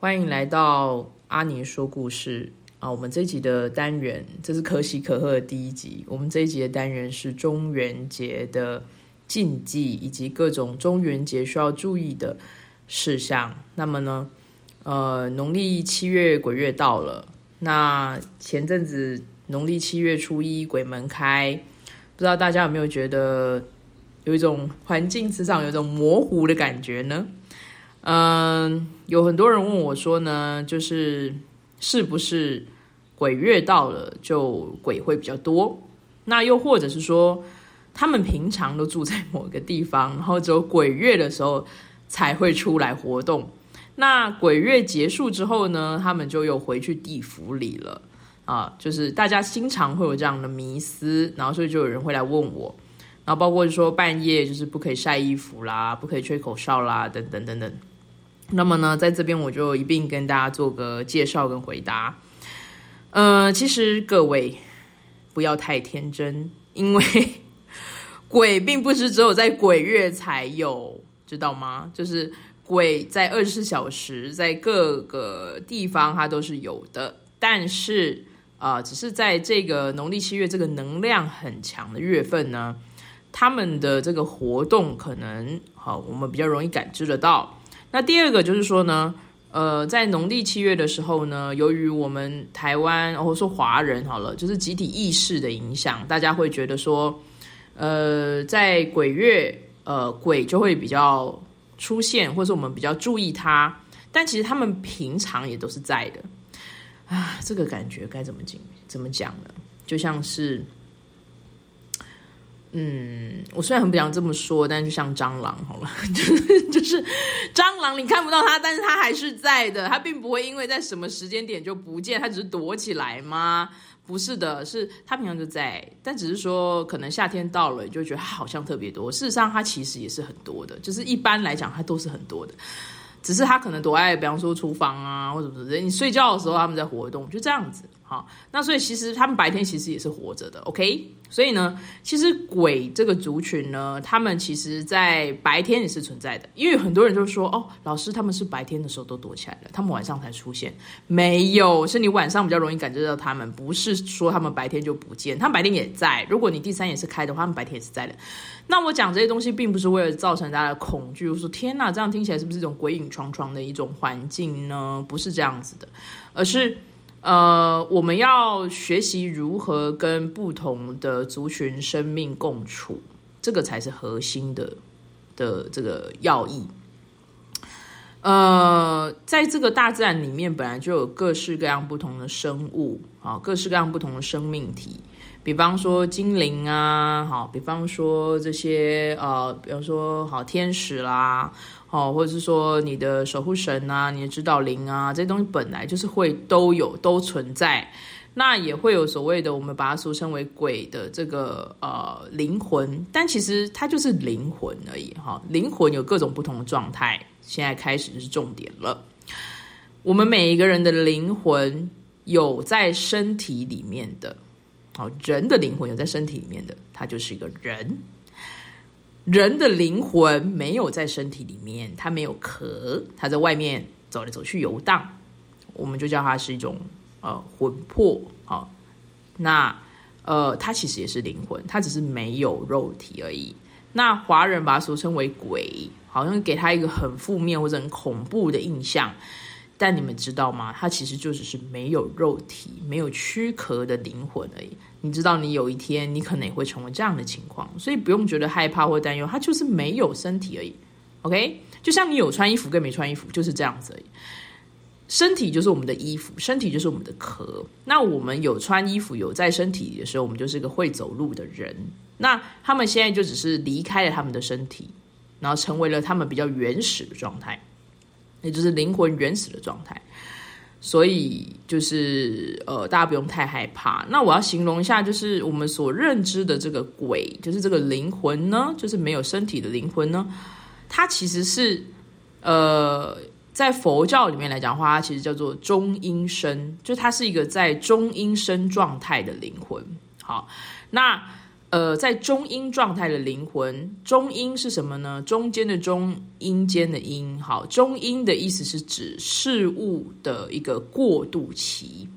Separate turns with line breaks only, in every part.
欢迎来到阿尼说故事啊！我们这一集的单元，这是可喜可贺的第一集。我们这一集的单元是中元节的禁忌以及各种中元节需要注意的事项。那么呢，呃，农历七月鬼月到了，那前阵子农历七月初一鬼门开，不知道大家有没有觉得有一种环境磁场有一种模糊的感觉呢？嗯，有很多人问我说呢，就是是不是鬼月到了就鬼会比较多？那又或者是说，他们平常都住在某个地方，然后只有鬼月的时候才会出来活动。那鬼月结束之后呢，他们就又回去地府里了啊。就是大家经常会有这样的迷思，然后所以就有人会来问我，然后包括说半夜就是不可以晒衣服啦，不可以吹口哨啦，等等等等。那么呢，在这边我就一并跟大家做个介绍跟回答。呃，其实各位不要太天真，因为 鬼并不是只有在鬼月才有，知道吗？就是鬼在二十四小时在各个地方它都是有的，但是啊，只是在这个农历七月这个能量很强的月份呢，他们的这个活动可能好，我们比较容易感知得到。那第二个就是说呢，呃，在农历七月的时候呢，由于我们台湾或者说华人好了，就是集体意识的影响，大家会觉得说，呃，在鬼月，呃，鬼就会比较出现，或者我们比较注意它，但其实他们平常也都是在的啊。这个感觉该怎么讲？怎么讲呢？就像是。嗯，我虽然很不想这么说，但是就像蟑螂好了，就是蟑螂，你看不到它，但是它还是在的，它并不会因为在什么时间点就不见，它只是躲起来吗？不是的，是它平常就在，但只是说可能夏天到了，你就觉得它好像特别多，事实上它其实也是很多的，就是一般来讲它都是很多的。只是他可能躲在，比方说厨房啊，或者什么的。你睡觉的时候，他们在活动，就这样子。好，那所以其实他们白天其实也是活着的。OK，所以呢，其实鬼这个族群呢，他们其实在白天也是存在的。因为很多人就说，哦，老师他们是白天的时候都躲起来了，他们晚上才出现。没有，是你晚上比较容易感觉到他们，不是说他们白天就不见，他们白天也在。如果你第三眼是开的话，他们白天也是在的。那我讲这些东西，并不是为了造成大家的恐惧。我说天哪，这样听起来是不是一种鬼影幢幢的一种环境呢？不是这样子的，而是呃，我们要学习如何跟不同的族群生命共处，这个才是核心的的这个要义。呃，在这个大自然里面，本来就有各式各样不同的生物啊，各式各样不同的生命体。比方说精灵啊，好，比方说这些呃，比方说好天使啦，好，或者是说你的守护神啊，你的指导灵啊，这些东西本来就是会都有都存在，那也会有所谓的我们把它俗称为鬼的这个呃灵魂，但其实它就是灵魂而已哈。灵魂有各种不同的状态，现在开始是重点了。我们每一个人的灵魂有在身体里面的。好，人的灵魂有在身体里面的，他就是一个人。人的灵魂没有在身体里面，他没有壳，他在外面走来走去游荡，我们就叫它是一种呃魂魄。好，那呃，它其实也是灵魂，它只是没有肉体而已。那华人把它俗称为鬼，好像给他一个很负面或者很恐怖的印象。但你们知道吗？它其实就只是没有肉体、没有躯壳的灵魂而已。你知道，你有一天你可能也会成为这样的情况，所以不用觉得害怕或担忧。它就是没有身体而已。OK，就像你有穿衣服跟没穿衣服就是这样子而已。身体就是我们的衣服，身体就是我们的壳。那我们有穿衣服、有在身体的时候，我们就是个会走路的人。那他们现在就只是离开了他们的身体，然后成为了他们比较原始的状态。也就是灵魂原始的状态，所以就是呃，大家不用太害怕。那我要形容一下，就是我们所认知的这个鬼，就是这个灵魂呢，就是没有身体的灵魂呢，它其实是呃，在佛教里面来讲的话，它其实叫做中阴身，就它是一个在中阴身状态的灵魂。好，那呃，在中阴状态的灵魂，中阴是什么呢？中间的中，阴间的阴。好，中阴的意思是指事物的一个过渡期，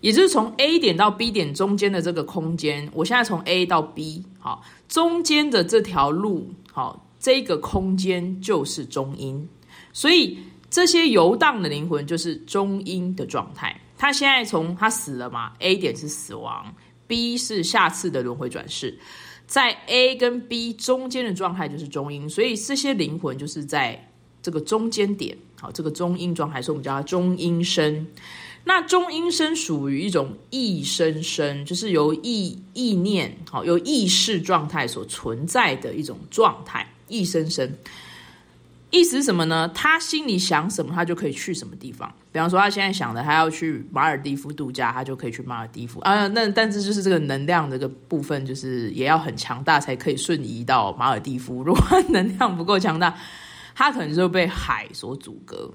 也就是从 A 点到 B 点中间的这个空间。我现在从 A 到 B，好，中间的这条路，好，这个空间就是中阴。所以这些游荡的灵魂就是中阴的状态。他现在从他死了嘛？A 点是死亡。B 是下次的轮回转世，在 A 跟 B 中间的状态就是中阴，所以这些灵魂就是在这个中间点，好，这个中阴状态，所以我们叫它中阴身。那中阴身属于一种意生生，就是由意意念，好，由意识状态所存在的一种状态，意生生。意思是什么呢？他心里想什么，他就可以去什么地方。比方说，他现在想的，他要去马尔蒂夫度假，他就可以去马尔蒂夫啊。那但是就是这个能量这个部分，就是也要很强大才可以瞬移到马尔蒂夫。如果能量不够强大，他可能就被海所阻隔。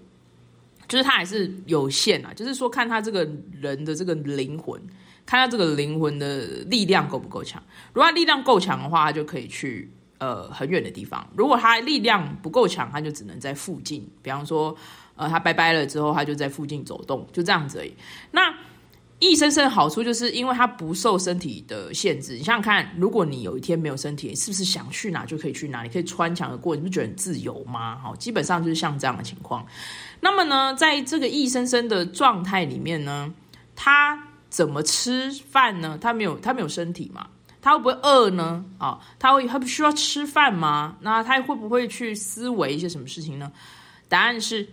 就是他还是有限啊。就是说，看他这个人的这个灵魂，看他这个灵魂的力量够不够强。如果他力量够强的话，他就可以去。呃，很远的地方，如果他力量不够强，他就只能在附近。比方说，呃，他拜拜了之后，他就在附近走动，就这样子而已。那一生生的好处，就是因为他不受身体的限制。你想想看，如果你有一天没有身体，是不是想去哪就可以去哪？你可以穿墙而过，你不觉得很自由吗？好，基本上就是像这样的情况。那么呢，在这个一生生的状态里面呢，他怎么吃饭呢？他没有，他没有身体嘛。他会不会饿呢？啊，他会他不需要吃饭吗？那他会不会去思维一些什么事情呢？答案是，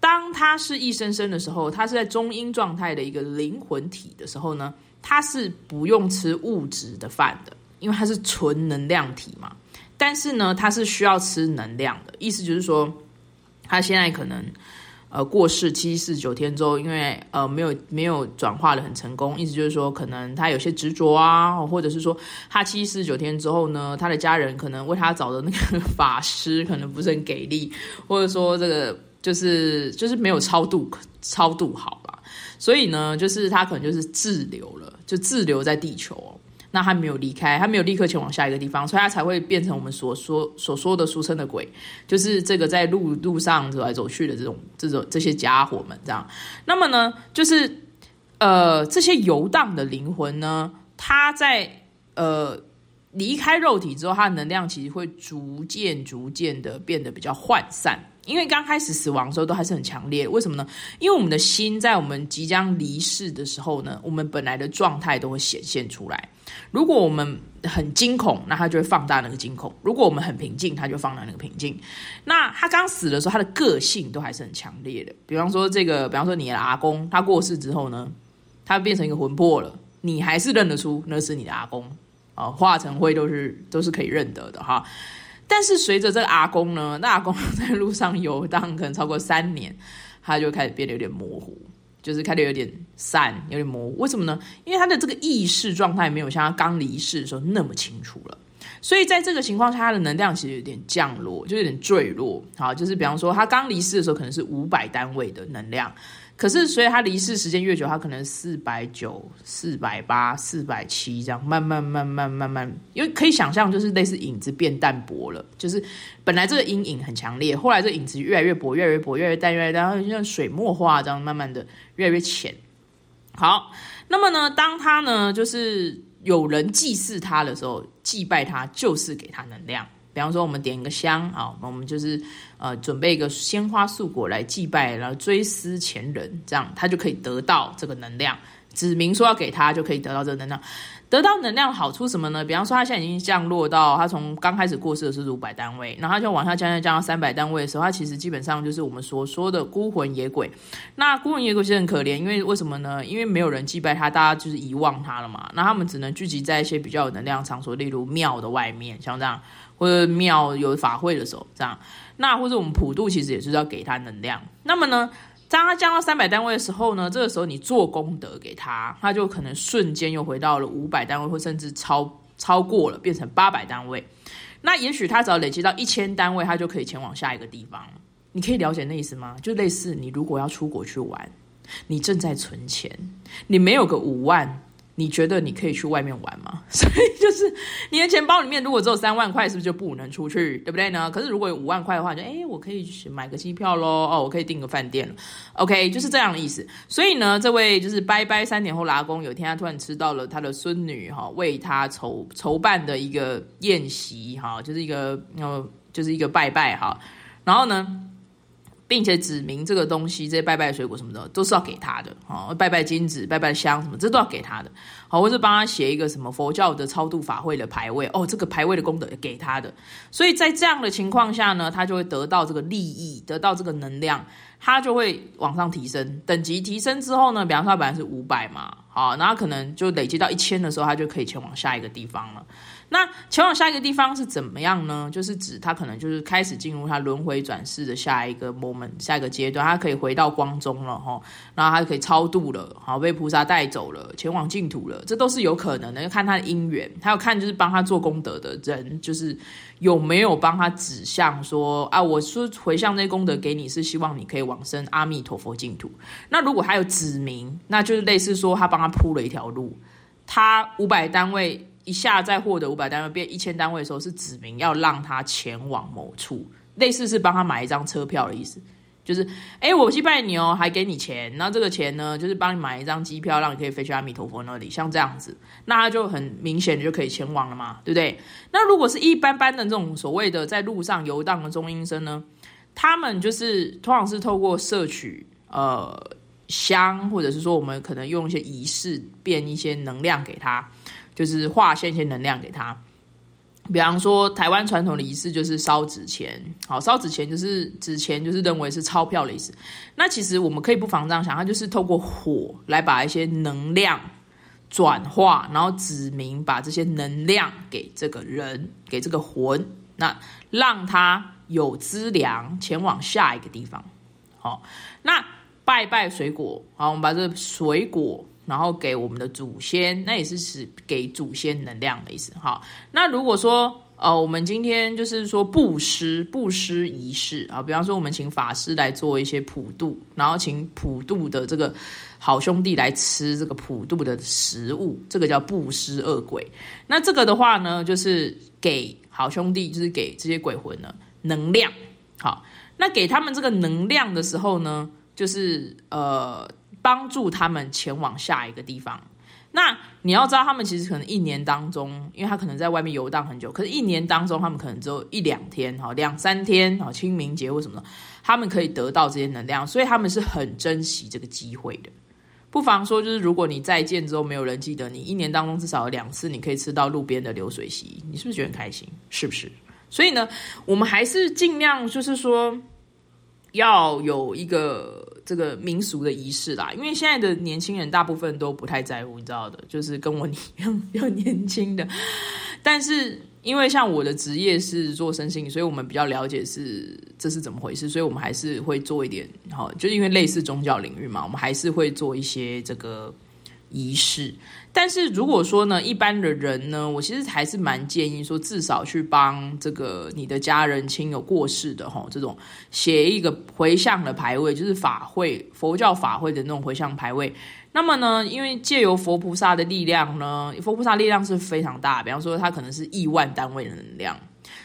当他是一生生的时候，他是在中阴状态的一个灵魂体的时候呢，他是不用吃物质的饭的，因为他是纯能量体嘛。但是呢，他是需要吃能量的，意思就是说，他现在可能。呃，过世七四九天之后，因为呃没有没有转化的很成功，意思就是说，可能他有些执着啊，或者是说他七四九天之后呢，他的家人可能为他找的那个 法师可能不是很给力，或者说这个就是就是没有超度超度好吧，所以呢，就是他可能就是滞留了，就滞留在地球。那他没有离开，他没有立刻前往下一个地方，所以他才会变成我们所说所说的俗称的鬼，就是这个在路路上走来走去的这种这种这些家伙们这样。那么呢，就是呃这些游荡的灵魂呢，他在呃离开肉体之后，他的能量其实会逐渐逐渐的变得比较涣散。因为刚开始死亡的时候都还是很强烈，为什么呢？因为我们的心在我们即将离世的时候呢，我们本来的状态都会显现出来。如果我们很惊恐，那他就会放大那个惊恐；如果我们很平静，他就放大那个平静。那他刚死的时候，他的个性都还是很强烈的。比方说，这个，比方说你的阿公，他过世之后呢，他变成一个魂魄了，你还是认得出那是你的阿公啊，化成灰都是都是可以认得的哈。但是随着这个阿公呢，那阿公在路上游荡，可能超过三年，他就开始变得有点模糊，就是开始有点散，有点模糊。为什么呢？因为他的这个意识状态没有像他刚离世的时候那么清楚了。所以在这个情况下，他的能量其实有点降落，就有点坠落。好，就是比方说他刚离世的时候，可能是五百单位的能量。可是，随着他离世时间越久，他可能四百九、四百八、四百七这样，慢慢、慢慢、慢慢，因为可以想象，就是类似影子变淡薄了。就是本来这个阴影很强烈，后来这影子越来越薄、越来越薄、越来越淡、越来越淡，然后像水墨画这样，慢慢的越来越浅。好，那么呢，当他呢，就是有人祭祀他的时候，祭拜他就是给他能量。比方说，我们点一个香啊，我们就是呃准备一个鲜花素果来祭拜，然后追思前人，这样他就可以得到这个能量。指明说要给他，就可以得到这个能量。得到能量好处什么呢？比方说，他现在已经降落到他从刚开始过世的是五百单位，然后他就往下降降降到三百单位的时候，他其实基本上就是我们所说的孤魂野鬼。那孤魂野鬼其实很可怜，因为为什么呢？因为没有人祭拜他，大家就是遗忘他了嘛。那他们只能聚集在一些比较有能量场所，例如庙的外面，像这样。或者庙有法会的时候，这样，那或者我们普渡其实也是要给他能量。那么呢，当他降到三百单位的时候呢，这个时候你做功德给他，他就可能瞬间又回到了五百单位，或甚至超超过了，变成八百单位。那也许他只要累积到一千单位，他就可以前往下一个地方。你可以了解那意思吗？就类似你如果要出国去玩，你正在存钱，你没有个五万。你觉得你可以去外面玩吗？所以就是你的钱包里面如果只有三万块，是不是就不能出去，对不对呢？可是如果有五万块的话，就哎，我可以去买个机票喽，哦，我可以订个饭店了，OK，就是这样的意思。所以呢，这位就是拜拜三年后拉公，有一天他突然吃到了他的孙女哈为他筹筹办的一个宴席哈，就是一个呃就是一个拜拜哈，然后呢。并且指明这个东西，这些拜拜水果什么的都是要给他的，哦，拜拜金子、拜拜香什么，这都要给他的，好，或者帮他写一个什么佛教的超度法会的牌位，哦，这个牌位的功德给他的，所以在这样的情况下呢，他就会得到这个利益，得到这个能量，他就会往上提升，等级提升之后呢，比方说他本来是五百嘛，好，然后可能就累积到一千的时候，他就可以前往下一个地方了。那前往下一个地方是怎么样呢？就是指他可能就是开始进入他轮回转世的下一个 moment，下一个阶段，他可以回到光中了哈，然后他可以超度了，好被菩萨带走了，前往净土了，这都是有可能的。要看他的因缘，还有看就是帮他做功德的人，就是有没有帮他指向说啊，我说回向这些功德给你，是希望你可以往生阿弥陀佛净土。那如果还有指明，那就是类似说他帮他铺了一条路，他五百单位。一下再获得五百单位变一千单位的时候，是指明要让他前往某处，类似是帮他买一张车票的意思。就是，哎，我去拜你哦，还给你钱，然后这个钱呢，就是帮你买一张机票，让你可以飞去阿弥陀佛那里，像这样子，那他就很明显就可以前往了嘛，对不对？那如果是一般般的这种所谓的在路上游荡的中阴身呢，他们就是通常是透过摄取呃香，或者是说我们可能用一些仪式变一些能量给他。就是化现一些能量给他，比方说台湾传统的仪式就是烧纸钱，好烧纸钱就是纸钱就是认为是钞票的意思。那其实我们可以不妨这样想，它就是透过火来把一些能量转化，然后指明把这些能量给这个人，给这个魂，那让他有资粮前往下一个地方。好，那拜拜水果，好，我们把这水果。然后给我们的祖先，那也是使给祖先能量的意思。好，那如果说呃，我们今天就是说布施布施仪式啊，比方说我们请法师来做一些普渡，然后请普渡的这个好兄弟来吃这个普渡的食物，这个叫布施恶鬼。那这个的话呢，就是给好兄弟，就是给这些鬼魂呢能量。好，那给他们这个能量的时候呢，就是呃。帮助他们前往下一个地方。那你要知道，他们其实可能一年当中，因为他可能在外面游荡很久，可是一年当中，他们可能只有一两天，哈，两三天，哈，清明节或什么的，他们可以得到这些能量，所以他们是很珍惜这个机会的。不妨说，就是如果你再见之后没有人记得你，一年当中至少有两次，你可以吃到路边的流水席，你是不是觉得很开心？是不是？所以呢，我们还是尽量就是说，要有一个。这个民俗的仪式啦，因为现在的年轻人大部分都不太在乎，你知道的，就是跟我一样比较年轻的。但是因为像我的职业是做身心，所以我们比较了解是这是怎么回事，所以我们还是会做一点，好，就是因为类似宗教领域嘛，我们还是会做一些这个仪式。但是如果说呢，一般的人呢，我其实还是蛮建议说，至少去帮这个你的家人亲友过世的哈，这种写一个回向的牌位，就是法会佛教法会的那种回向牌位。那么呢，因为借由佛菩萨的力量呢，佛菩萨力量是非常大，比方说他可能是亿万单位的能量，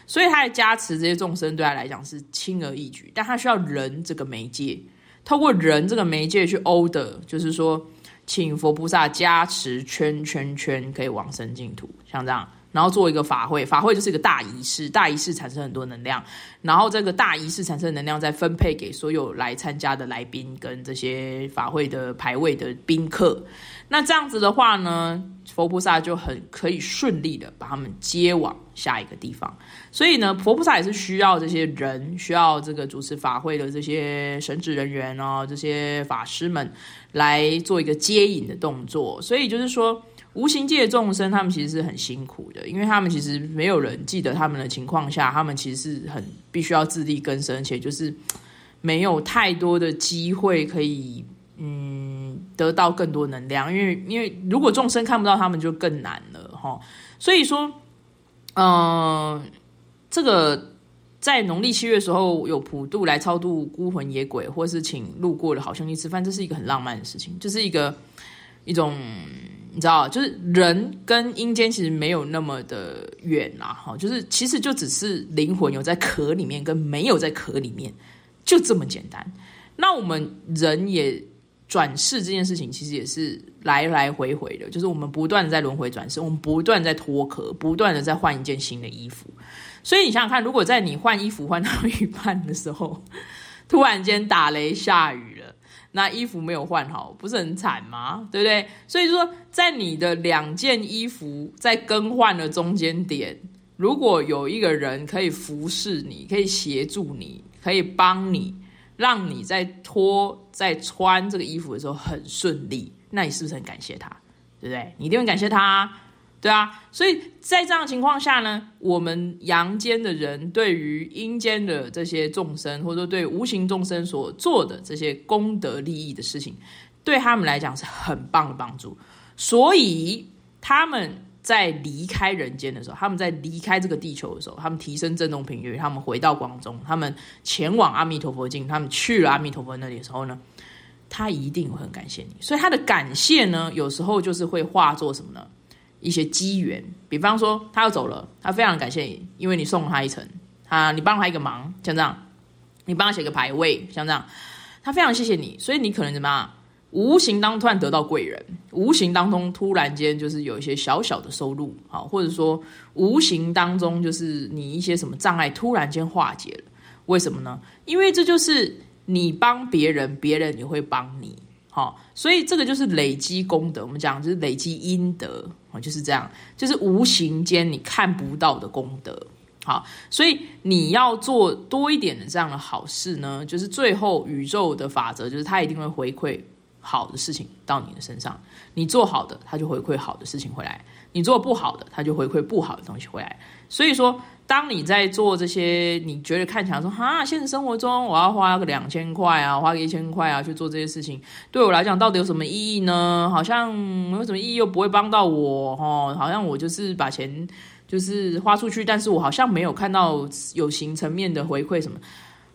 所以他的加持这些众生对他来讲是轻而易举，但他需要人这个媒介，透过人这个媒介去 order，就是说。请佛菩萨加持，圈圈圈可以往生净土，像这样，然后做一个法会，法会就是一个大仪式，大仪式产生很多能量，然后这个大仪式产生能量再分配给所有来参加的来宾跟这些法会的排位的宾客。那这样子的话呢，佛菩萨就很可以顺利的把他们接往下一个地方。所以呢，佛菩萨也是需要这些人，需要这个主持法会的这些神职人员哦，这些法师们来做一个接引的动作。所以就是说，无形界众生，他们其实是很辛苦的，因为他们其实没有人记得他们的情况下，他们其实是很必须要自力更生，且就是没有太多的机会可以。嗯，得到更多能量，因为因为如果众生看不到他们，就更难了哈。所以说，嗯，这个在农历七月时候有普渡来超度孤魂野鬼，或是请路过的好兄弟吃饭，这是一个很浪漫的事情，就是一个一种你知道，就是人跟阴间其实没有那么的远啦，哈，就是其实就只是灵魂有在壳里面跟没有在壳里面，就这么简单。那我们人也转世这件事情，其实也是来来回回的，就是我们不断的在轮回转世，我们不断在脱壳，不断的在换一件新的衣服。所以你想想看，如果在你换衣服换到一半的时候，突然间打雷下雨。那衣服没有换好，不是很惨吗？对不对？所以说，在你的两件衣服在更换的中间点，如果有一个人可以服侍你，可以协助你，可以帮你，让你在脱在穿这个衣服的时候很顺利，那你是不是很感谢他？对不对？你一定会感谢他。对啊，所以在这样的情况下呢，我们阳间的人对于阴间的这些众生，或者说对无形众生所做的这些功德利益的事情，对他们来讲是很棒的帮助。所以他们在离开人间的时候，他们在离开这个地球的时候，他们提升振动频率，他们回到光中，他们前往阿弥陀佛境，他们去了阿弥陀佛那里的时候呢，他一定会很感谢你。所以他的感谢呢，有时候就是会化作什么呢？一些机缘，比方说他要走了，他非常感谢你，因为你送了他一程，啊，你帮他一个忙，像这样，你帮他写个牌位，像这样，他非常谢谢你，所以你可能怎么样，无形当中突然得到贵人，无形当中突然间就是有一些小小的收入，好，或者说无形当中就是你一些什么障碍突然间化解了，为什么呢？因为这就是你帮别人，别人也会帮你。好，所以这个就是累积功德。我们讲就是累积阴德啊，就是这样，就是无形间你看不到的功德。好，所以你要做多一点的这样的好事呢，就是最后宇宙的法则就是它一定会回馈好的事情到你的身上。你做好的，他就回馈好的事情回来；你做不好的，他就回馈不好的东西回来。所以说。当你在做这些，你觉得看起来说哈，现实生活中我要花个两千块啊，花个一千块啊去做这些事情，对我来讲到底有什么意义呢？好像没有什么意义，又不会帮到我哦。好像我就是把钱就是花出去，但是我好像没有看到有形层面的回馈什么。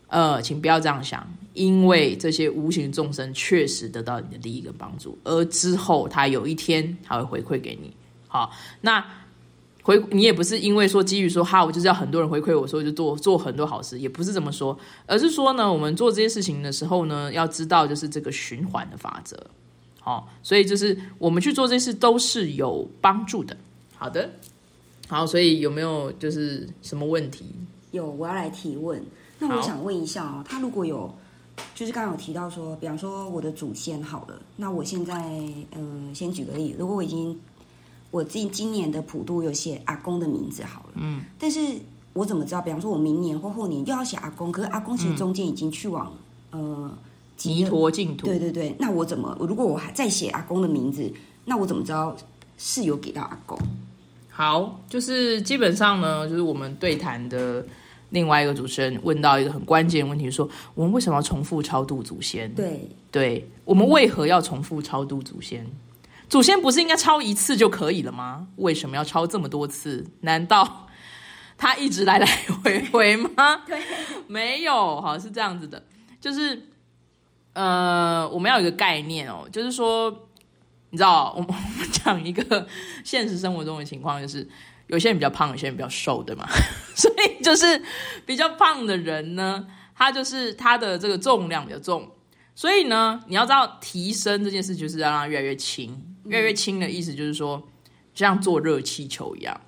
呃，请不要这样想，因为这些无形众生确实得到你的利益跟帮助，而之后他有一天他会回馈给你。好，那。回你也不是因为说基于说哈，我就是要很多人回馈我，所以就做做很多好事，也不是这么说，而是说呢，我们做这些事情的时候呢，要知道就是这个循环的法则，好，所以就是我们去做这些事都是有帮助的。好的，好，所以有没有就是什么问题？
有，我要来提问。那我想问一下哦，他如果有，就是刚刚有提到说，比方说我的祖先好了，那我现在嗯，先举个例，如果我已经。我今今年的普渡有写阿公的名字好了，嗯，但是我怎么知道？比方说，我明年或后年又要写阿公，可是阿公其实中间已经去往呃
极陀净土，
对对对，那我怎么？如果我还在写阿公的名字，那我怎么知道是有给到阿公？
好，就是基本上呢，就是我们对谈的另外一个主持人问到一个很关键的问题，说我们为什么要重复超度祖先？
对，
对我们为何要重复超度祖先？祖先不是应该超一次就可以了吗？为什么要超这么多次？难道 他一直来来回回吗？
对，
没有，好是这样子的，就是呃，我们要有一个概念哦，就是说，你知道，我们我们讲一个现实生活中的情况，就是有些人比较胖，有些人比较瘦，对吗？所以就是比较胖的人呢，他就是他的这个重量比较重，所以呢，你要知道提升这件事，就是要让它越来越轻。越来越轻的意思就是说，像坐热气球一样。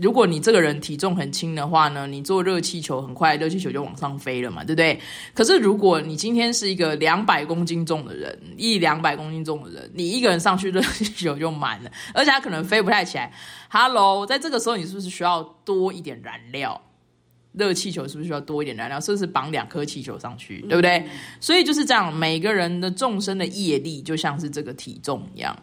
如果你这个人体重很轻的话呢，你坐热气球很快，热气球就往上飞了嘛，对不对？可是如果你今天是一个两百公斤重的人，一两百公斤重的人，你一个人上去热气球就满了，而且它可能飞不太起来。Hello，在这个时候你是不是需要多一点燃料？热气球是不是需要多一点燃料？是不是绑两颗气球上去，对不对？所以就是这样，每个人的众生的业力就像是这个体重一样。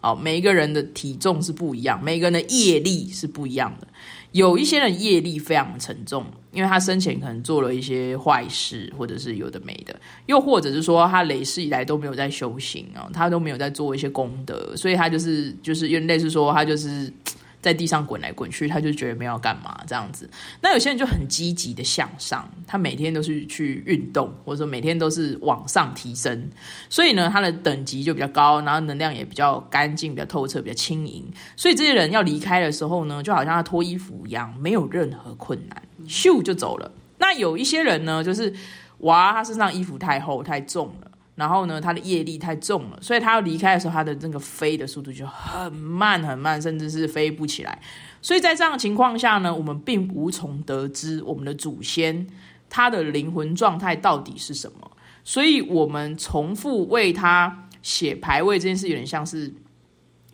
哦，每一个人的体重是不一样，每个人的业力是不一样的。有一些人业力非常沉重，因为他生前可能做了一些坏事，或者是有的没的，又或者是说他累世以来都没有在修行啊，他都没有在做一些功德，所以他就是就是因为类似说他就是在地上滚来滚去，他就觉得没有干嘛这样子。那有些人就很积极的向上，他每天都是去运动，或者说每天都是往上提升，所以呢，他的等级就比较高，然后能量也比较干净、比较透彻、比较轻盈。所以这些人要离开的时候呢，就好像他脱衣服一样，没有任何困难，咻就走了。那有一些人呢，就是哇，他身上衣服太厚太重了。然后呢，他的业力太重了，所以他要离开的时候，他的那个飞的速度就很慢很慢，甚至是飞不起来。所以在这样的情况下呢，我们并无从得知我们的祖先他的灵魂状态到底是什么。所以我们重复为他写牌位这件事，有点像是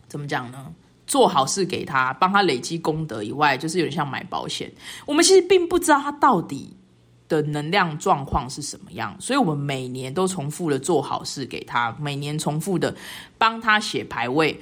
怎么讲呢？做好事给他，帮他累积功德以外，就是有点像买保险。我们其实并不知道他到底。的能量状况是什么样？所以我们每年都重复的做好事给他，每年重复的帮他写排位。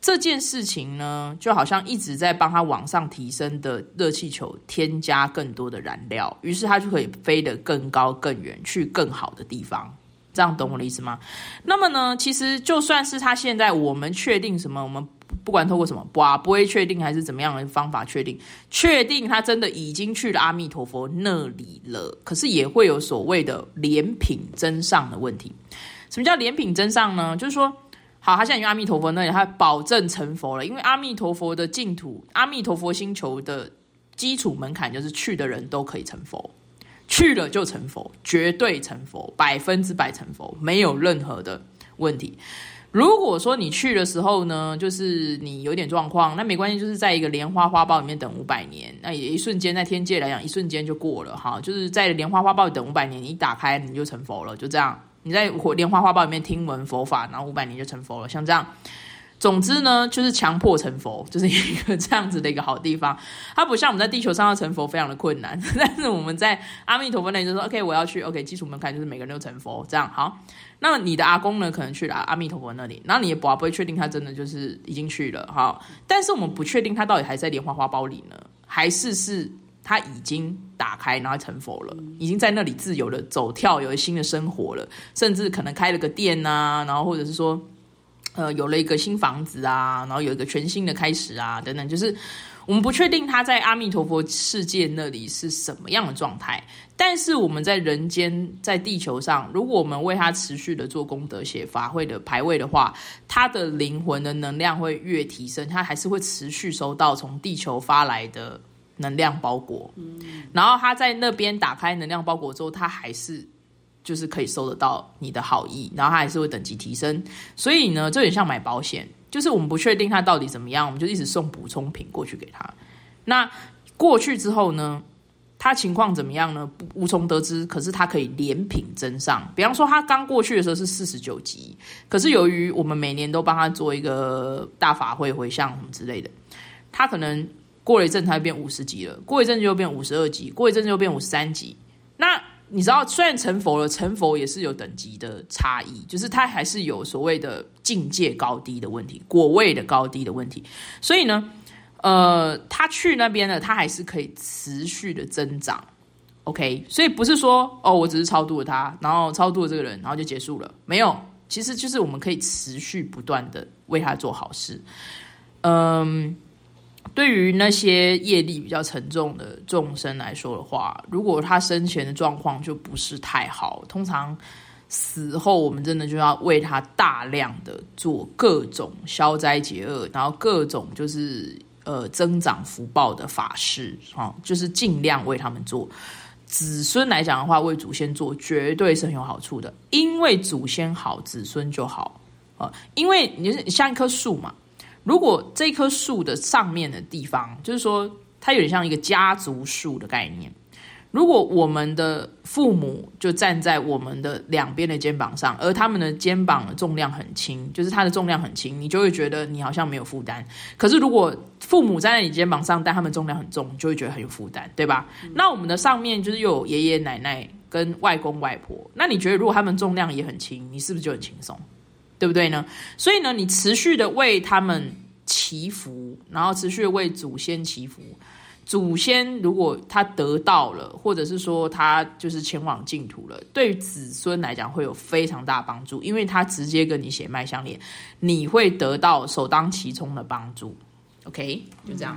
这件事情呢，就好像一直在帮他往上提升的热气球添加更多的燃料，于是他就可以飞得更高更远，去更好的地方。这样懂我的意思吗？那么呢，其实就算是他现在，我们确定什么，我们。不管透过什么，不啊，不会确定还是怎么样的方法确定，确定他真的已经去了阿弥陀佛那里了。可是也会有所谓的连品真上的问题。什么叫连品真上呢？就是说，好，他现在去阿弥陀佛那里，他保证成佛了。因为阿弥陀佛的净土，阿弥陀佛星球的基础门槛就是去的人都可以成佛，去了就成佛，绝对成佛，百分之百成佛，没有任何的问题。如果说你去的时候呢，就是你有点状况，那没关系，就是在一个莲花花苞里面等五百年，那也一瞬间，在天界来讲，一瞬间就过了哈。就是在莲花花苞等五百年，你一打开你就成佛了，就这样。你在莲花花苞里面听闻佛法，然后五百年就成佛了，像这样。总之呢，就是强迫成佛，就是一个这样子的一个好地方。它不像我们在地球上要成佛非常的困难，但是我们在阿弥陀佛那里就说，OK，我要去，OK，基础门槛就是每个人都成佛，这样好。那你的阿公呢，可能去了阿弥陀佛那里，然后你也不不会确定他真的就是已经去了，哈。但是我们不确定他到底还在莲花花苞里呢，还是是他已经打开然后成佛了，已经在那里自由的走跳，有了新的生活了，甚至可能开了个店呐，然后或者是说。呃，有了一个新房子啊，然后有一个全新的开始啊，等等，就是我们不确定他在阿弥陀佛世界那里是什么样的状态，但是我们在人间，在地球上，如果我们为他持续的做功德、写法会的排位的话，他的灵魂的能量会越提升，他还是会持续收到从地球发来的能量包裹，嗯，然后他在那边打开能量包裹之后，他还是。就是可以收得到你的好意，然后他还是会等级提升，所以呢，这有点像买保险，就是我们不确定他到底怎么样，我们就一直送补充品过去给他。那过去之后呢，他情况怎么样呢？无从得知。可是他可以连品增上，比方说他刚过去的时候是四十九级，可是由于我们每年都帮他做一个大法会回向什么之类的，他可能过了一阵他变五十级了，过一阵就变五十二级，过一阵就变五十三级。那你知道，虽然成佛了，成佛也是有等级的差异，就是它还是有所谓的境界高低的问题，果位的高低的问题。所以呢，呃，他去那边呢，他还是可以持续的增长。OK，所以不是说哦，我只是超度了他，然后超度了这个人，然后就结束了，没有，其实就是我们可以持续不断的为他做好事。嗯。对于那些业力比较沉重的众生来说的话，如果他生前的状况就不是太好，通常死后我们真的就要为他大量的做各种消灾解厄，然后各种就是呃增长福报的法事啊，就是尽量为他们做。子孙来讲的话，为祖先做绝对是很有好处的，因为祖先好，子孙就好啊。因为你是像一棵树嘛。如果这棵树的上面的地方，就是说它有点像一个家族树的概念。如果我们的父母就站在我们的两边的肩膀上，而他们的肩膀的重量很轻，就是它的重量很轻，你就会觉得你好像没有负担。可是如果父母站在你肩膀上，但他们重量很重，就会觉得很有负担，对吧？那我们的上面就是又有爷爷奶奶跟外公外婆，那你觉得如果他们重量也很轻，你是不是就很轻松？对不对呢？所以呢，你持续的为他们祈福，然后持续为祖先祈福。祖先如果他得到了，或者是说他就是前往净土了，对于子孙来讲会有非常大帮助，因为他直接跟你血脉相连，你会得到首当其冲的帮助。OK，就这样。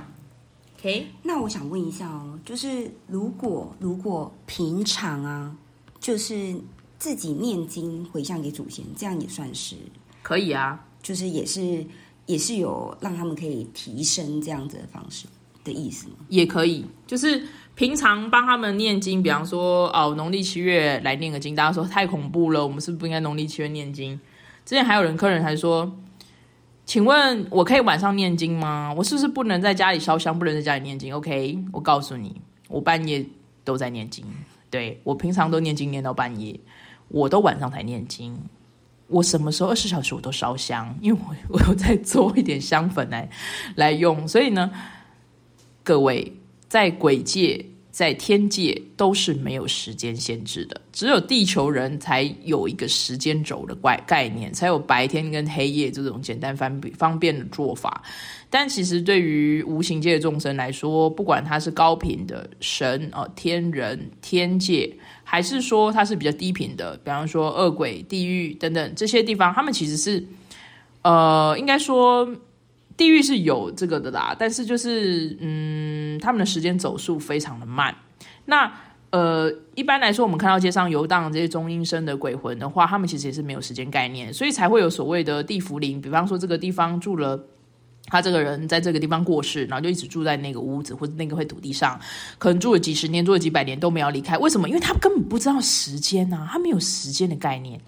OK，
那我想问一下哦，就是如果如果平常啊，就是自己念经回向给祖先，这样也算是
可以啊，
就是也是也是有让他们可以提升这样子的方式的意思吗？
也可以，就是平常帮他们念经，比方说哦，农历七月来念个经，大家说太恐怖了，我们是不是不应该农历七月念经？之前还有人客人还说。请问我可以晚上念经吗？我是不是不能在家里烧香，不能在家里念经？OK，我告诉你，我半夜都在念经。对我平常都念经念到半夜，我都晚上才念经。我什么时候二十小时我都烧香，因为我我有在做一点香粉来来用。所以呢，各位在鬼界。在天界都是没有时间限制的，只有地球人才有一个时间轴的概概念，才有白天跟黑夜这种简单方方便的做法。但其实对于无形界的众生来说，不管他是高频的神哦、天人、天界，还是说它是比较低频的，比方说恶鬼、地狱等等这些地方，他们其实是呃，应该说。地狱是有这个的啦，但是就是嗯，他们的时间走速非常的慢。那呃，一般来说，我们看到街上游荡这些中阴身的鬼魂的话，他们其实也是没有时间概念，所以才会有所谓的地府灵。比方说，这个地方住了。他这个人在这个地方过世，然后就一直住在那个屋子或者那个会土地上，可能住了几十年，住了几百年都没有离开。为什么？因为他根本不知道时间啊，他没有时间的概念。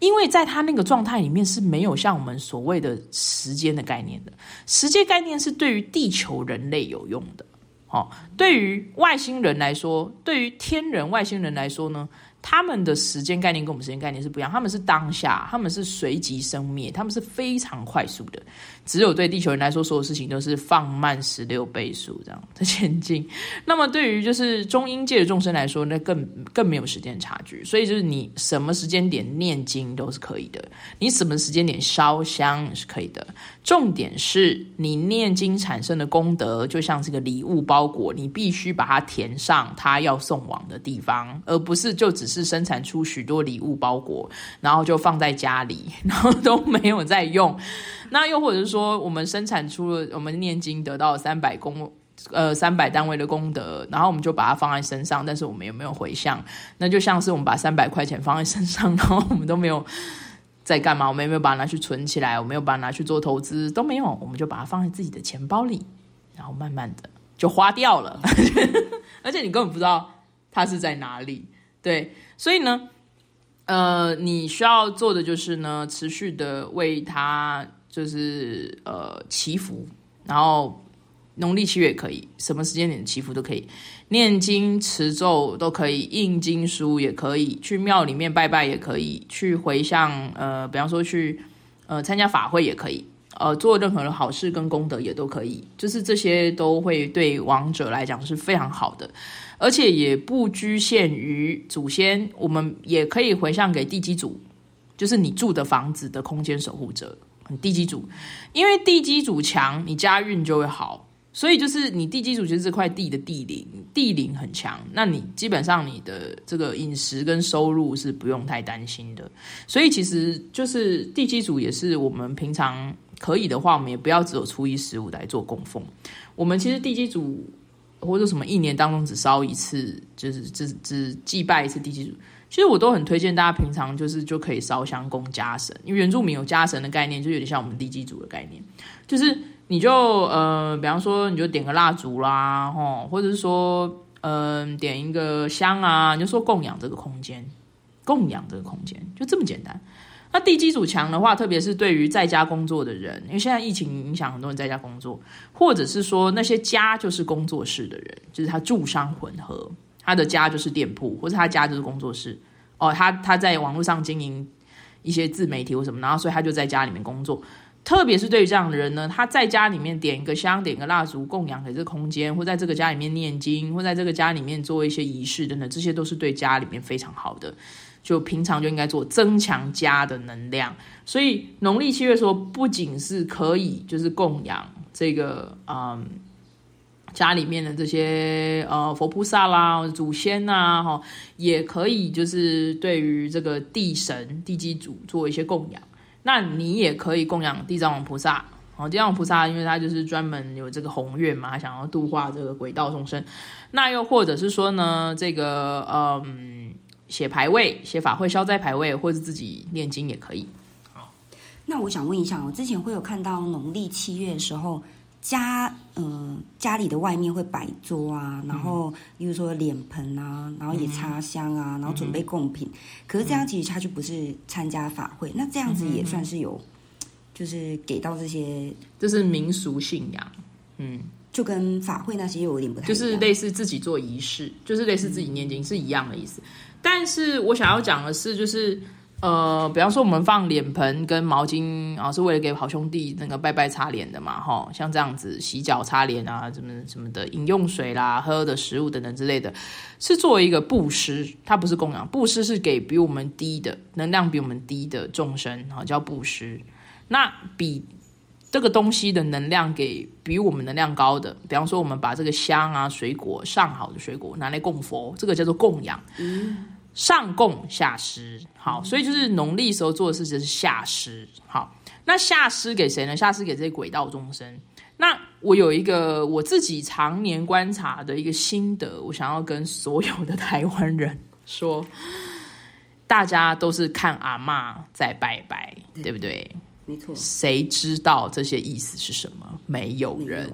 因为在他那个状态里面是没有像我们所谓的时间的概念的。时间概念是对于地球人类有用的，哦，对于外星人来说，对于天人外星人来说呢？他们的时间概念跟我们时间概念是不一样，他们是当下，他们是随即生灭，他们是非常快速的。只有对地球人来说，所有事情都是放慢十六倍速这样 在前进。那么对于就是中阴界的众生来说，那更更没有时间差距。所以就是你什么时间点念经都是可以的，你什么时间点烧香是可以的。重点是你念经产生的功德，就像这个礼物包裹，你必须把它填上他要送往的地方，而不是就只是。生产出许多礼物包裹，然后就放在家里，然后都没有在用。那又或者是说，我们生产出了我们念经得到三百功，呃，三百单位的功德，然后我们就把它放在身上，但是我们有没有回向？那就像是我们把三百块钱放在身上，然后我们都没有在干嘛？我们有没有把它拿去存起来？我没有把它拿去做投资？都没有，我们就把它放在自己的钱包里，然后慢慢的就花掉了，而且你根本不知道它是在哪里。对，所以呢，呃，你需要做的就是呢，持续的为它就是呃祈福，然后农历七月可以，什么时间点祈福都可以，念经持咒都可以，印经书也可以，去庙里面拜拜也可以，去回向呃，比方说去呃参加法会也可以，呃，做任何的好事跟功德也都可以，就是这些都会对亡者来讲是非常好的。而且也不局限于祖先，我们也可以回向给地基主，就是你住的房子的空间守护者，地基主。因为地基主强，你家运就会好。所以就是你地基主其实这块地的地灵，地灵很强，那你基本上你的这个饮食跟收入是不用太担心的。所以其实就是地基主也是我们平常可以的话，我们也不要只有初一十五来做供奉。我们其实地基主。或者什么一年当中只烧一次，就是只只祭拜一次地基主，其实我都很推荐大家平常就是就可以烧香供家神，因为原住民有家神的概念，就有点像我们地基组的概念，就是你就呃，比方说你就点个蜡烛啦，吼，或者是说嗯点一个香啊，你就说供养这个空间，供养这个空间，就这么简单。那地基组强的话，特别是对于在家工作的人，因为现在疫情影响很多人在家工作，或者是说那些家就是工作室的人，就是他住商混合，他的家就是店铺，或者他家就是工作室。哦，他他在网络上经营一些自媒体或什么，然后所以他就在家里面工作。特别是对于这样的人呢，他在家里面点一个香，点个蜡烛，供养给这个空间，或在这个家里面念经，或在这个家里面做一些仪式等等，这些都是对家里面非常好的。就平常就应该做增强家的能量，所以农历七月说不仅是可以就是供养这个嗯家里面的这些呃佛菩萨啦、祖先呐哈，也可以就是对于这个地神、地基主做一些供养。那你也可以供养地藏王菩萨，哦，地藏王菩萨因为他就是专门有这个宏愿嘛，想要度化这个鬼道众生。那又或者是说呢，这个嗯，写牌位、写法会、消灾牌位，或者自己念经也可以。
好，那我想问一下，我之前会有看到农历七月的时候。家嗯，家里的外面会摆桌啊，然后比如说脸盆啊，然后也插香啊，然后准备贡品。可是这样其实他就不是参加法会，那这样子也算是有，就是给到这些，
这是民俗信仰，嗯，
就跟法会那些有点不太，
就是类似自己做仪式，就是类似自己念经是一样的意思。但是我想要讲的是，就是。呃，比方说我们放脸盆跟毛巾啊，是为了给好兄弟那个拜拜擦脸的嘛，哈，像这样子洗脚擦脸啊，什么什么的，饮用水啦、喝的食物等等之类的，是作为一个布施，它不是供养，布施是给比我们低的能量比我们低的众生，哈，叫布施。那比这个东西的能量给比我们能量高的，比方说我们把这个香啊、水果上好的水果拿来供佛，这个叫做供养。嗯。上供下施，好，所以就是农历时候做的事情是下施，好，那下施给谁呢？下施给这些鬼道众生。那我有一个我自己常年观察的一个心得，我想要跟所有的台湾人说，大家都是看阿妈在拜拜，对不对？
没错。
谁知道这些意思是什么？没有人。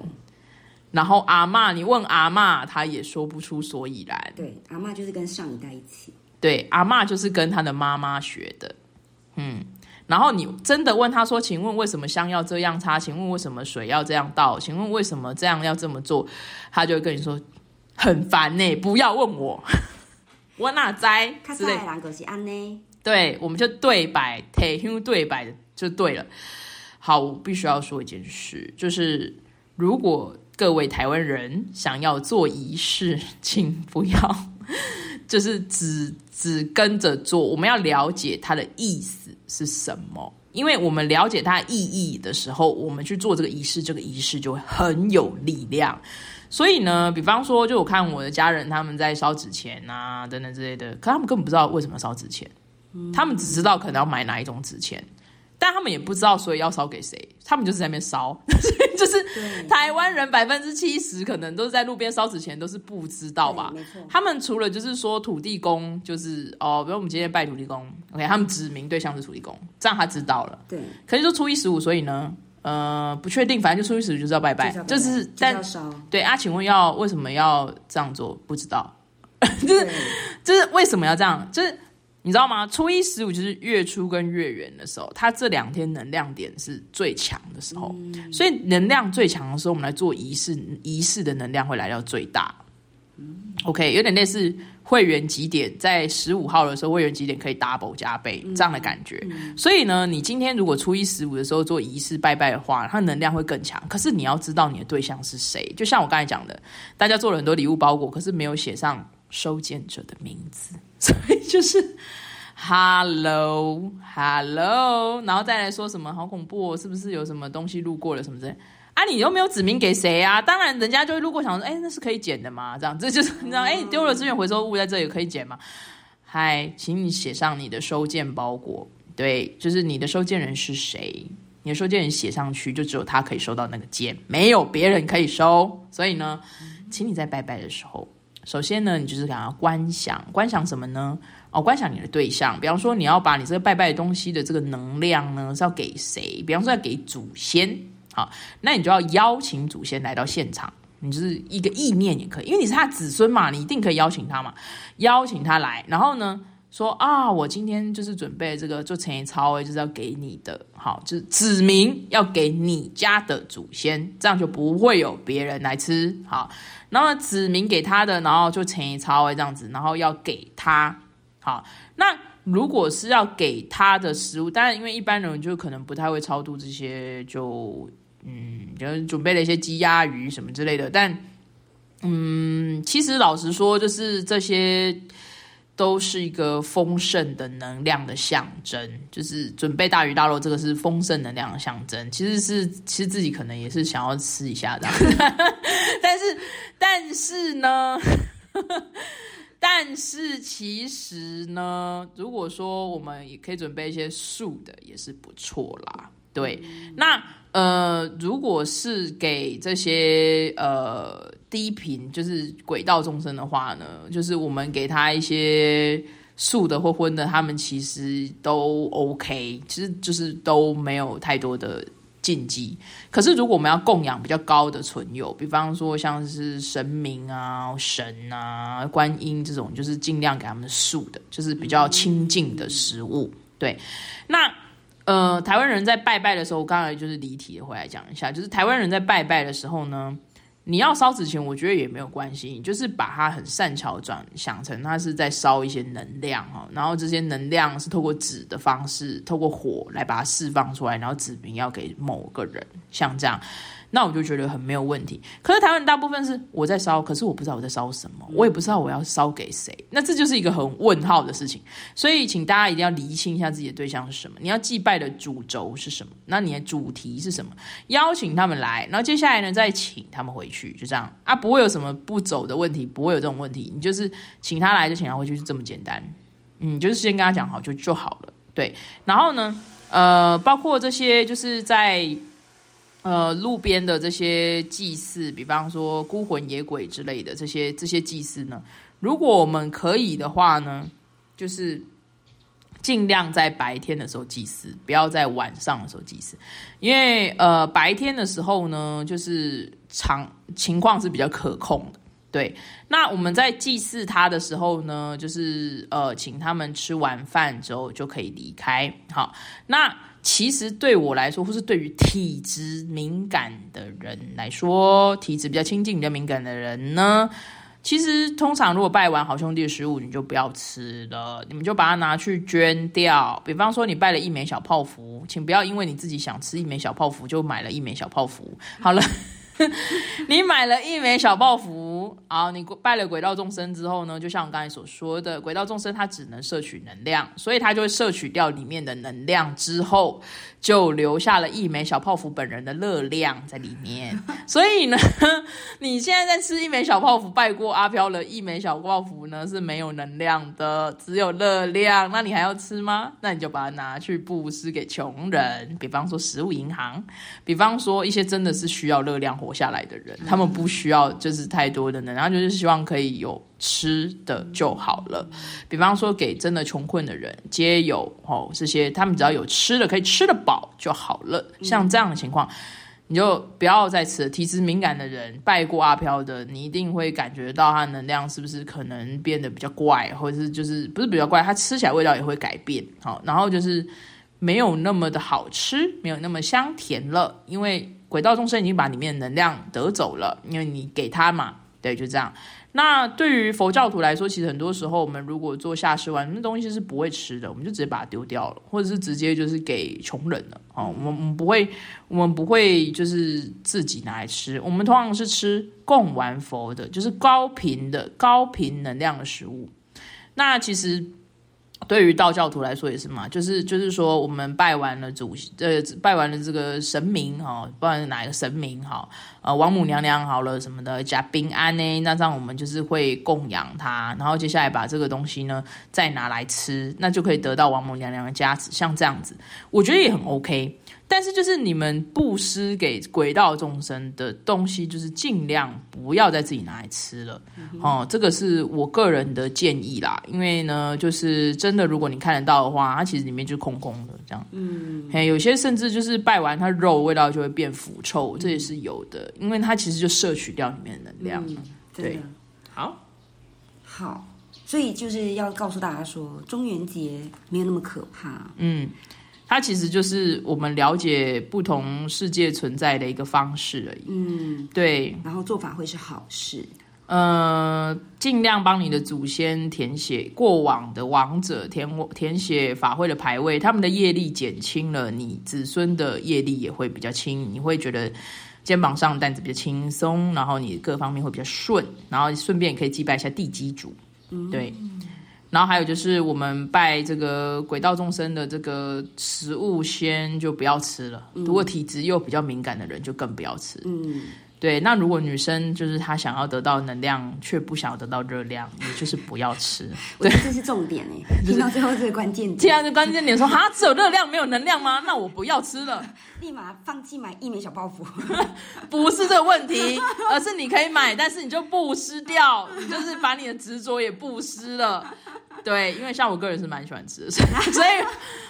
然后阿妈，你问阿妈，她也说不出所以然。
对，阿妈就是跟上一代一起。
对，阿妈就是跟他的妈妈学的，嗯，然后你真的问他说：“请问为什么香要这样擦？请问为什么水要这样倒？请问为什么这样要这么做？”他就会跟你说：“很烦呢，不要问我，我哪在？”。对，我们就对白，听对白就对了。好，我必须要说一件事，就是如果各位台湾人想要做仪式，请不要。就是只只跟着做，我们要了解它的意思是什么。因为我们了解它意义的时候，我们去做这个仪式，这个仪式就会很有力量。所以呢，比方说，就我看我的家人他们在烧纸钱啊等等之类的，可他们根本不知道为什么烧纸钱，他们只知道可能要买哪一种纸钱。但他们也不知道，所以要烧给谁？他们就是在那边烧，就是台湾人百分之七十可能都是在路边烧纸钱，都是不知道吧？他们除了就是说土地公，就是哦，比如我们今天拜土地公，OK，他们指明对象是土地公，这样他知道了。
对。
可是就初一十五，所以呢，呃，不确定，反正就初一十五就是要拜拜，就是
但
对啊，请问要为什么要这样做？不知道，就是就是为什么要这样？就是。你知道吗？初一十五就是月初跟月圆的时候，它这两天能量点是最强的时候，所以能量最强的时候，我们来做仪式，仪式的能量会来到最大。OK，有点类似会员几点，在十五号的时候，会员几点可以 double 加倍这样的感觉。所以呢，你今天如果初一十五的时候做仪式拜拜的话，它能量会更强。可是你要知道你的对象是谁，就像我刚才讲的，大家做了很多礼物包裹，可是没有写上收件者的名字。所以就是，hello hello，然后再来说什么好恐怖，是不是有什么东西路过了什么之类？啊，你又没有指明给谁啊？当然，人家就会路过想说，哎，那是可以捡的嘛？这样，这就是你知道，哎，丢了资源回收物在这里可以捡嘛？嗨，请你写上你的收件包裹，对，就是你的收件人是谁？你的收件人写上去，就只有他可以收到那个件，没有别人可以收。所以呢，请你在拜拜的时候。首先呢，你就是想要观想，观想什么呢？哦，观想你的对象。比方说，你要把你这个拜拜东西的这个能量呢，是要给谁？比方说，要给祖先。好，那你就要邀请祖先来到现场。你就是一个意念也可以，因为你是他子孙嘛，你一定可以邀请他嘛。邀请他来，然后呢，说啊，我今天就是准备这个做陈一超，就是要给你的。好，就是指明要给你家的祖先，这样就不会有别人来吃。好。然后指明给他的，然后就乘以超位这样子，然后要给他。好，那如果是要给他的食物，当然因为一般人就可能不太会超度这些，就嗯，就准备了一些鸡鸭鱼什么之类的。但嗯，其实老实说，就是这些。都是一个丰盛的能量的象征，就是准备大鱼大肉，这个是丰盛能量的象征。其实是，其实自己可能也是想要吃一下的，但是，但是呢，但是其实呢，如果说我们也可以准备一些素的，也是不错啦。对，那呃，如果是给这些呃低频就是轨道众生的话呢，就是我们给他一些素的或荤的，他们其实都 OK，其实就是都没有太多的。禁忌，可是如果我们要供养比较高的存有，比方说像是神明啊、神啊、观音这种，就是尽量给他们素的，就是比较清净的食物。对，那呃，台湾人在拜拜的时候，刚才就是离题回来讲一下，就是台湾人在拜拜的时候呢。你要烧纸钱，我觉得也没有关系，你就是把它很善巧转想成它是在烧一些能量哈，然后这些能量是透过纸的方式，透过火来把它释放出来，然后指明要给某个人，像这样。那我就觉得很没有问题。可是台湾大部分是我在烧，可是我不知道我在烧什么，我也不知道我要烧给谁。那这就是一个很问号的事情。所以，请大家一定要厘清一下自己的对象是什么，你要祭拜的主轴是什么，那你的主题是什么？邀请他们来，然后接下来呢，再请他们回去，就这样啊，不会有什么不走的问题，不会有这种问题。你就是请他来，就请他回去，就这么简单。嗯，就是先跟他讲好就就好了。对，然后呢，呃，包括这些就是在。呃，路边的这些祭祀，比方说孤魂野鬼之类的这些这些祭祀呢，如果我们可以的话呢，就是尽量在白天的时候祭祀，不要在晚上的时候祭祀，因为呃白天的时候呢，就是常情况是比较可控的。对，那我们在祭祀他的时候呢，就是呃请他们吃完饭之后就可以离开。好，那。其实对我来说，或是对于体质敏感的人来说，体质比较亲近、比较敏感的人呢，其实通常如果拜完好兄弟的食物，你就不要吃了，你们就把它拿去捐掉。比方说，你拜了一枚小泡芙，请不要因为你自己想吃一枚小泡芙，就买了一枚小泡芙。好了。你买了一枚小报符，好，你拜了轨道众生之后呢，就像我刚才所说的，轨道众生它只能摄取能量，所以它就会摄取掉里面的能量之后。就留下了一枚小泡芙本人的热量在里面，所以呢，你现在在吃一枚小泡芙拜过阿飘了，一枚小泡芙呢是没有能量的，只有热量，那你还要吃吗？那你就把它拿去布施给穷人，比方说食物银行，比方说一些真的是需要热量活下来的人，他们不需要就是太多的能量，就是希望可以有。吃的就好了，比方说给真的穷困的人，皆有哦这些，他们只要有吃的，可以吃得饱就好了。像这样的情况，你就不要再吃了。体质敏感的人，拜过阿飘的，你一定会感觉到他能量是不是可能变得比较怪，或者是就是不是比较怪，他吃起来味道也会改变。好，然后就是没有那么的好吃，没有那么香甜了，因为轨道众生已经把里面的能量得走了，因为你给他嘛，对，就这样。那对于佛教徒来说，其实很多时候我们如果做下施完，那东西是不会吃的，我们就直接把它丢掉了，或者是直接就是给穷人了。哦，我们我们不会，我们不会就是自己拿来吃，我们通常是吃供完佛的，就是高频的高频能量的食物。那其实。对于道教徒来说也是嘛，就是就是说，我们拜完了主，呃，拜完了这个神明哈，不管是哪一个神明哈，呃，王母娘娘好了什么的，加平安呢，那这样我们就是会供养他，然后接下来把这个东西呢再拿来吃，那就可以得到王母娘娘的加持，像这样子，我觉得也很 OK。但是就是你们布施给轨道众生的东西，就是尽量不要再自己拿来吃了哦。这个是我个人的建议啦。因为呢，就是真的，如果你看得到的话，它其实里面就空空的这样。嗯，嘿，有些甚至就是拜完它肉味道就会变腐臭，这也是有的。因为它其实就摄取掉里面的能量。对，好，
好，所以就是要告诉大家说，中元节没有那么可怕。嗯。
它其实就是我们了解不同世界存在的一个方式而已。嗯，对。
然后做法会是好事。
呃，尽量帮你的祖先填写过往的王者填填写法会的牌位，他们的业力减轻了，你子孙的业力也会比较轻，你会觉得肩膀上担子比较轻松，然后你各方面会比较顺，然后顺便也可以祭拜一下地基主。嗯，对。然后还有就是，我们拜这个轨道众生的这个食物，先就不要吃了。如果体质又比较敏感的人，就更不要吃。嗯，对，那如果女生就是她想要得到能量，却不想要得到热量，也就是不要吃。
我觉得这是重点哎，听到最后这个关键点，
听到关键点说哈，只有热量没有能量吗？那我不要吃了，
立马放弃买一枚小泡芙。
不是这个问题，而是你可以买，但是你就不失掉，你就是把你的执着也不失了。对，因为像我个人是蛮喜欢吃的，所以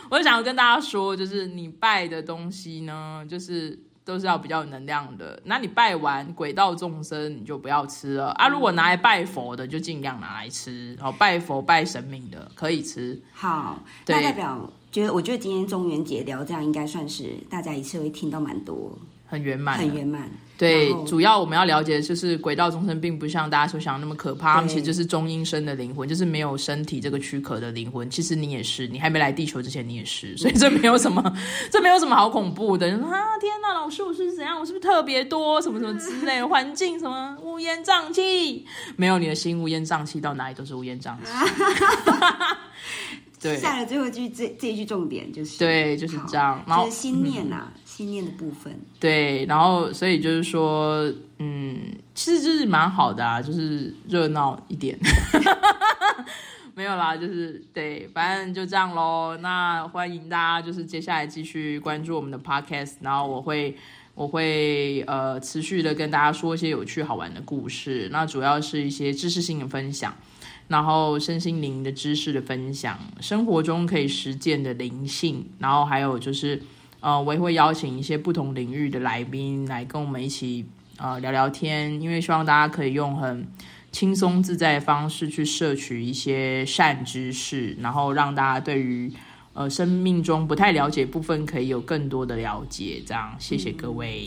我就想要跟大家说，就是你拜的东西呢，就是。都是要比较有能量的，那你拜完鬼道众生你就不要吃了啊！如果拿来拜佛的，就尽量拿来吃。然后拜佛拜神明的可以吃。
好，那代表觉得，我觉得今天中元节聊这样，应该算是大家一次会听到蛮多，
很圆满，
很圆满。
对，主要我们要了解的就是轨道众生并不像大家所想那么可怕，他们其实就是中阴身的灵魂，就是没有身体这个躯壳的灵魂。其实你也是，你还没来地球之前你也是，所以这没有什么，这没有什么好恐怖的。说啊，天哪，老师我是怎样？我是不是特别多什么什么之类？环境什么乌烟瘴气？没有，你的心乌烟瘴气，到哪里都是乌烟瘴气。对，
下了最后一句，这这一句重点就是
对，就是这样。
就是心念呐，心念的部分。
对，然后所以就是说，嗯，其实就是蛮好的啊，就是热闹一点。没有啦，就是对，反正就这样喽。那欢迎大家，就是接下来继续关注我们的 podcast，然后我会我会呃持续的跟大家说一些有趣好玩的故事，那主要是一些知识性的分享。然后身心灵的知识的分享，生活中可以实践的灵性，然后还有就是，呃，我也会邀请一些不同领域的来宾来跟我们一起呃聊聊天，因为希望大家可以用很轻松自在的方式去摄取一些善知识，然后让大家对于呃生命中不太了解部分可以有更多的了解。这样，谢谢各位。